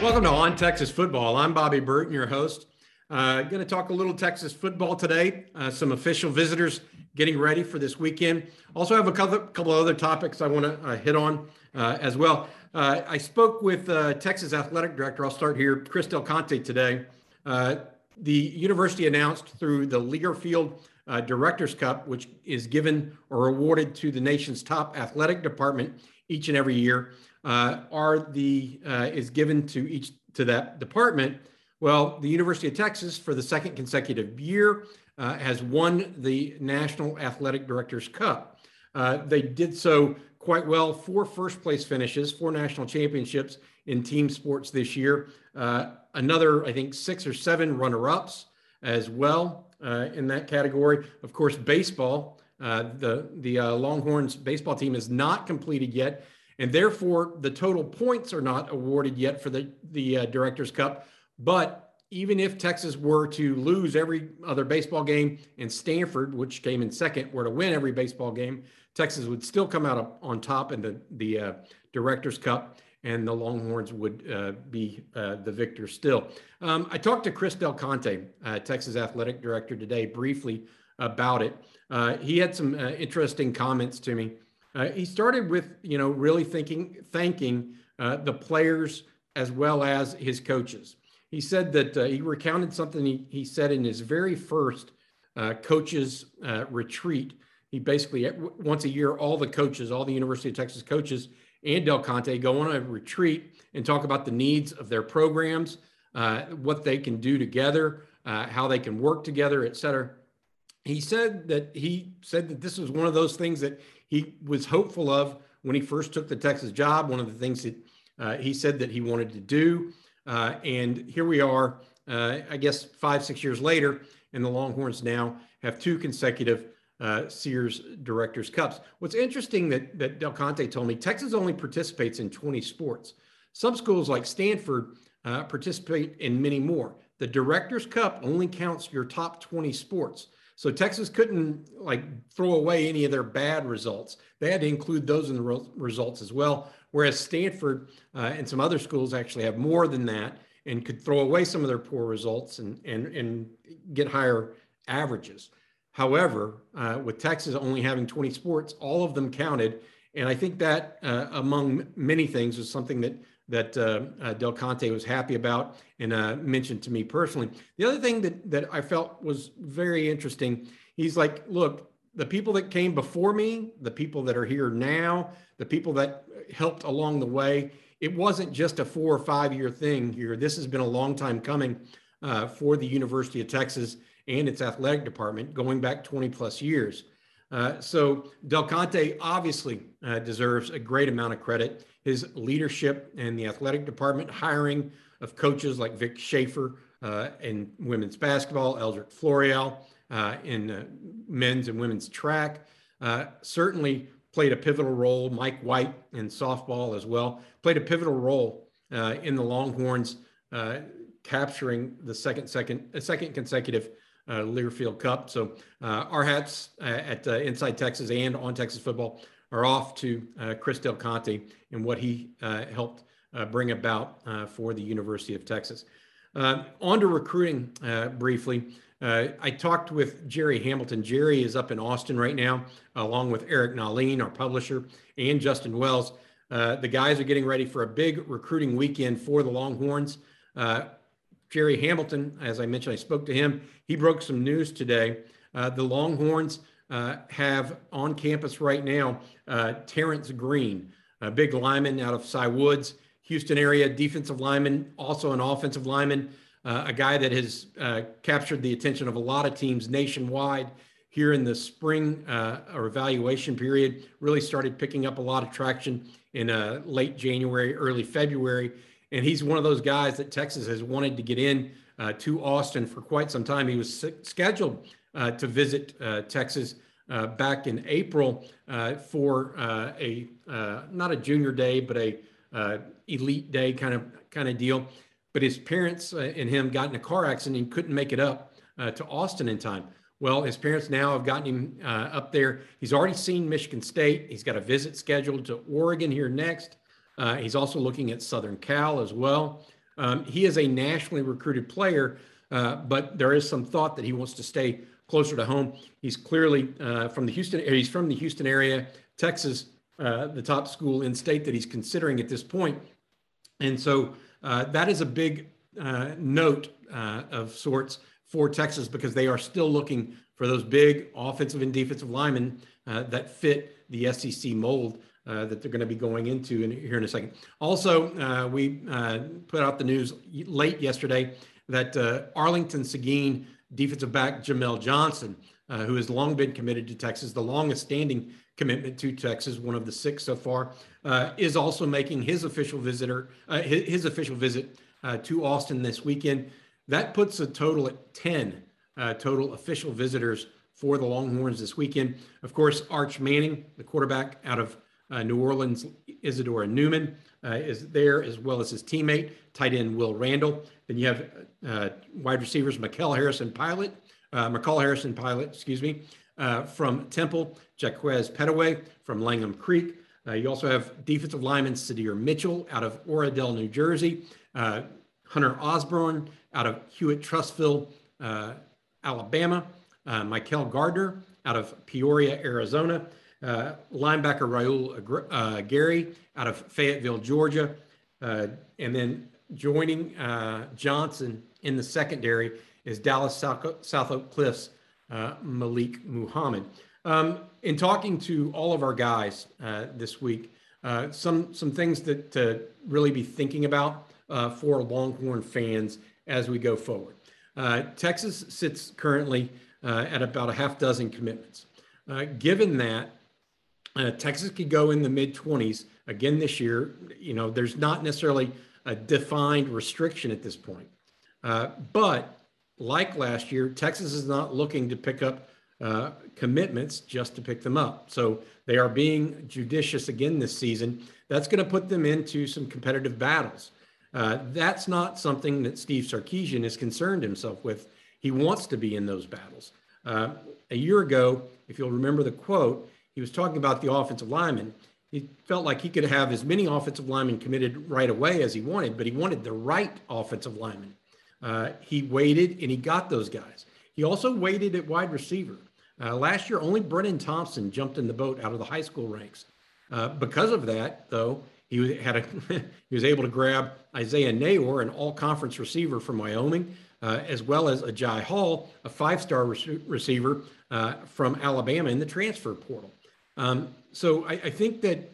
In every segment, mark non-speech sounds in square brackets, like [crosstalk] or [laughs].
Welcome to On Texas Football. I'm Bobby Burton, your host. Uh, going to talk a little Texas football today. Uh, some official visitors getting ready for this weekend. Also have a couple, couple other topics I want to uh, hit on uh, as well. Uh, I spoke with uh, Texas athletic director. I'll start here, Chris Del Conte today. the university announced through the Learfield uh, Directors Cup, which is given or awarded to the nation's top athletic department each and every year, uh, are the uh, is given to each to that department. Well, the University of Texas, for the second consecutive year, uh, has won the National Athletic Directors Cup. Uh, they did so quite well. Four first place finishes, four national championships in team sports this year. Uh, another, I think, six or seven runner ups as well uh, in that category. Of course, baseball, uh, the the uh, Longhorns baseball team is not completed yet, and therefore the total points are not awarded yet for the the uh, Directors Cup. But even if Texas were to lose every other baseball game, and Stanford, which came in second, were to win every baseball game, Texas would still come out on top in the the uh, Directors Cup and the Longhorns would uh, be uh, the victor still. Um, I talked to Chris Del Conte, uh, Texas athletic director, today briefly about it. Uh, he had some uh, interesting comments to me. Uh, he started with, you know, really thinking, thanking the players as well as his coaches. He said that he recounted something he, he said in his very first coaches retreat. He basically once a year, all the coaches, all the University of Texas coaches and Del Conte go on a retreat and talk about the needs of their programs, uh, what they can do together, uh, how they can work together, et cetera. He said that he said that this was one of those things that he was hopeful of when he first took the Texas job. One of the things that uh, he said that he wanted to do, uh, and here we are. Uh, I guess five six years later, and the Longhorns now have two consecutive uh, Sears Directors Cups. What's interesting that, that Del Conte told me, Texas only participates in 20 sports. Some schools like Stanford uh, participate in many more. The Directors Cup only counts your top 20 sports. So Texas couldn't like throw away any of their bad results. They had to include those in the re- results as well. Whereas Stanford uh, and some other schools actually have more than that and could throw away some of their poor results and and and get higher averages. However, uh, with Texas only having 20 sports, all of them counted. And I think that, uh, among many things, was something that that uh, uh Del Conte was happy about and uh, mentioned to me personally. The other thing that that I felt was very interesting. He's like, look, the people that came before me, the people that are here now, the people that helped along the way. It wasn't just a four or five year thing here. This has been a long time coming uh, for the University of Texas and its athletic department going back 20 plus years. Uh, so Del Conte obviously uh, deserves a great amount of credit. His leadership in the athletic department, hiring of coaches like Vic Schaefer uh, in women's basketball, Edrick Floreal uh, in uh, men's and women's track, uh, certainly played a pivotal role. Mike White in softball as well played a pivotal role in the Longhorns capturing the second second second consecutive Learfield Cup. So uh, our hats uh, at uh, Inside Texas and on Texas football are off to uh, Chris Del Conte and what he uh, helped bring about for the University of Texas. on to recruiting briefly. I talked with Jerry Hamilton. Jerry is up in Austin right now, along with Eric Nahlin, our publisher, and Justin Wells. the guys are getting ready for a big recruiting weekend for the Longhorns. Jerry Hamilton, as I mentioned, I spoke to him. He broke some news today. Uh, the Longhorns uh, have on campus right now uh, Terrence Green, a big lineman out of Cy Woods, Houston area, defensive lineman, also an offensive lineman, uh, a guy that has uh, captured the attention of a lot of teams nationwide. here in the spring uh, or evaluation period really started picking up a lot of traction in late January, early February. And he's one of those guys that Texas has wanted to get in uh, to Austin for quite some time. He was scheduled uh, to visit uh, Texas uh, back in April for a not a junior day, but a elite day kind of kind of deal. But his parents and him got in a car accident and couldn't make it up to Austin in time. Well, his parents now have gotten him uh, up there. He's already seen Michigan State. He's got a visit scheduled to Oregon here next. Uh, he's also looking at Southern Cal as well. Um, he is a nationally recruited player, uh, but there is some thought that he wants to stay closer to home. He's clearly uh, from the Houston. He's from the Houston area, Texas, uh, the top school in state that he's considering at this point, and so uh, that is a big note of sorts for Texas because they are still looking for those big offensive and defensive linemen uh, that fit the SEC mold uh, that they're going to be going into in, here in a second. Also, uh, we uh, put out the news late yesterday that uh, Arlington Seguin defensive back Jamel Johnson, uh, who has long been committed to Texas, the longest standing commitment to Texas, one of the six so far, is also making his official visitor his, his, official visit to Austin this weekend. That puts a total at 10 uh, total official visitors for the Longhorns this weekend. Of course, Arch Manning, the quarterback out of uh, New Orleans, Isidore Newman uh, is there, as well as his teammate, tight end Will Randall. Then you have uh, wide receivers Mikel Harrison Pilot, uh, McCall Harrison Pilot, excuse me, uh, from Temple, Jaquez Pettaway from Langham Creek. you also have defensive lineman Sydir Mitchell out of Oradell, New Jersey. Hunter Osborne out of Hewitt Trussville, uh, Alabama. Uh, Michael Gardner out of Peoria, Arizona. Uh, linebacker Raul uh, Gary out of Fayetteville, Georgia. Uh, and then joining uh, Johnson in the secondary is Dallas South, South Oak Cliffs uh, Malik Muhammad. Um, in talking to all of our guys this week, some some things that to really be thinking about uh, for Longhorn fans as we go forward. Uh, Texas sits currently uh, at about a half dozen commitments. Uh, given that uh, Texas could go in the mid 20s again this year, you know, there's not necessarily a defined restriction at this point. Uh, but like last year, Texas is not looking to pick up commitments just to pick them up. So they are being judicious again this season. That's going to put them into some competitive battles. Uh, that's not something that Steve Sarkisian is concerned himself with. He wants to be in those battles. Uh, a year ago, if you'll remember the quote, he was talking about the offensive linemen. He felt like he could have as many offensive linemen committed right away as he wanted, but he wanted the right offensive linemen. Uh, he waited and he got those guys. He also waited at wide receiver. Uh, last year, only Brennan Thompson jumped in the boat out of the high school ranks. Uh, because of that, though, he had a [laughs] he was able to grab Isaiah Neyor, an all-conference receiver from Wyoming, uh, as well as Agiye Hall, a five-star re- receiver uh, from Alabama in the transfer portal. Um, so I, I, think that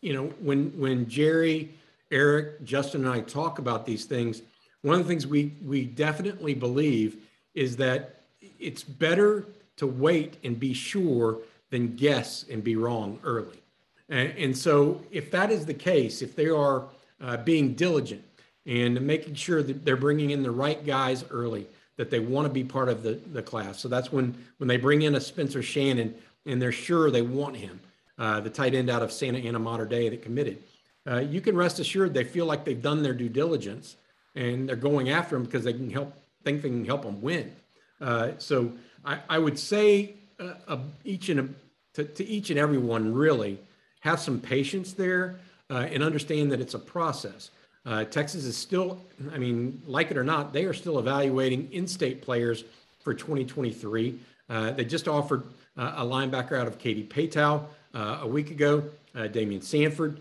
you know when when Jerry, Eric, Justin, and I talk about these things, one of the things we we definitely believe is that it's better to wait and be sure than guess and be wrong early. And, and so, if that is the case, if they are uh, being diligent and making sure that they're bringing in the right guys early, that they want to be part of the, the class. So that's when when they bring in a Spencer Shannon and they're sure they want him, uh, the tight end out of Santa Ana Mater Dei that committed. Uh, you can rest assured they feel like they've done their due diligence and they're going after him because they can help think they can help them win. Uh, so I, I, would say uh, each and to, to each and every one really have some patience there uh, and understand that it's a process. Uh, Texas is still, I mean, like it or not, they are still evaluating in state players for 2023. Uh, they just offered a linebacker out of Katy Paetow uh, a week ago, uh, Damian Sanford.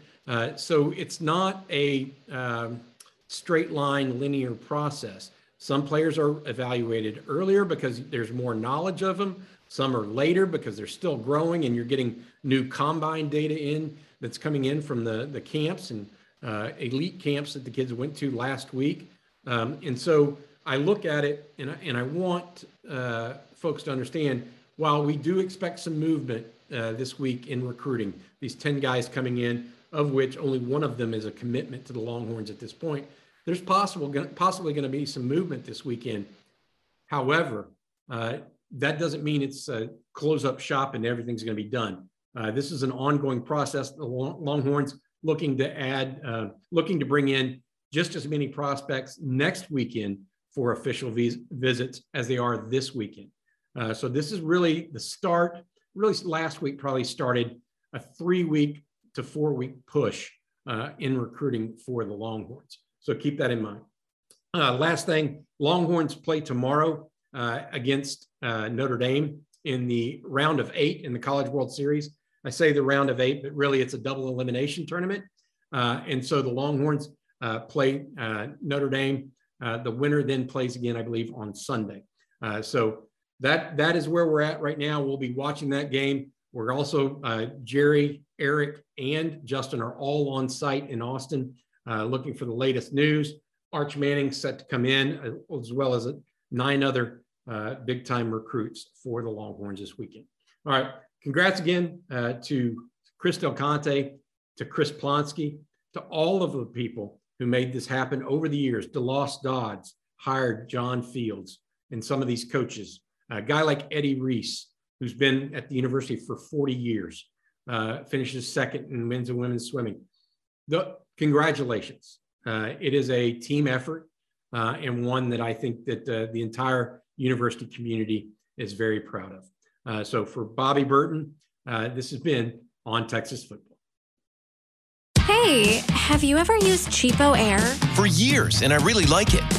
so it's not a um, straight line linear process. Some players are evaluated earlier because there's more knowledge of them. Some are later because they're still growing and you're getting new combine data in that's coming in from the, the camps and uh, elite camps that the kids went to last week. Um, and so I look at it and I, and I want uh, folks to understand while we do expect some movement uh, this week in recruiting, these 10 guys coming in, of which only one of them is a commitment to the Longhorns at this point, there's possible possibly going to be some movement this weekend. However, uh, that doesn't mean it's a close up shop and everything's going to be done. Uh, this is an ongoing process. The Longhorns looking to add, uh, looking to bring in just as many prospects next weekend for official vis- visits as they are this weekend. Uh, so this is really the start. Really, last week probably started a three week to four week push uh, in recruiting for the Longhorns. So keep that in mind. Uh, last thing, Longhorns play tomorrow uh, against uh, Notre Dame in the round of eight in the College World Series. I say the round of eight, but really it's a double elimination tournament. And so the Longhorns play Notre Dame. The winner then plays again, I believe, on Sunday. So that that is where we're at right now. We'll be watching that game. We're also uh, Jerry, Eric, and Justin are all on site in Austin, uh, looking for the latest news. Arch Manning set to come in, uh, as well as uh, nine other big time recruits for the Longhorns this weekend. All right, congrats again to Chris Del Conte, to Chris Plonsky, to all of the people who made this happen over the years. DeLoss Dodds hired John Fields and some of these coaches. A guy like Eddie Reese, who's been at the university for 40 years, uh, finishes second in men's and women's swimming. The, congratulations. Uh, it is a team effort uh, and one that I think that uh, the entire university community is very proud of. Uh, so for Bobby Burton, uh, this has been on Texas football. Hey, have you ever used Cheapo Air? For years, and I really like it.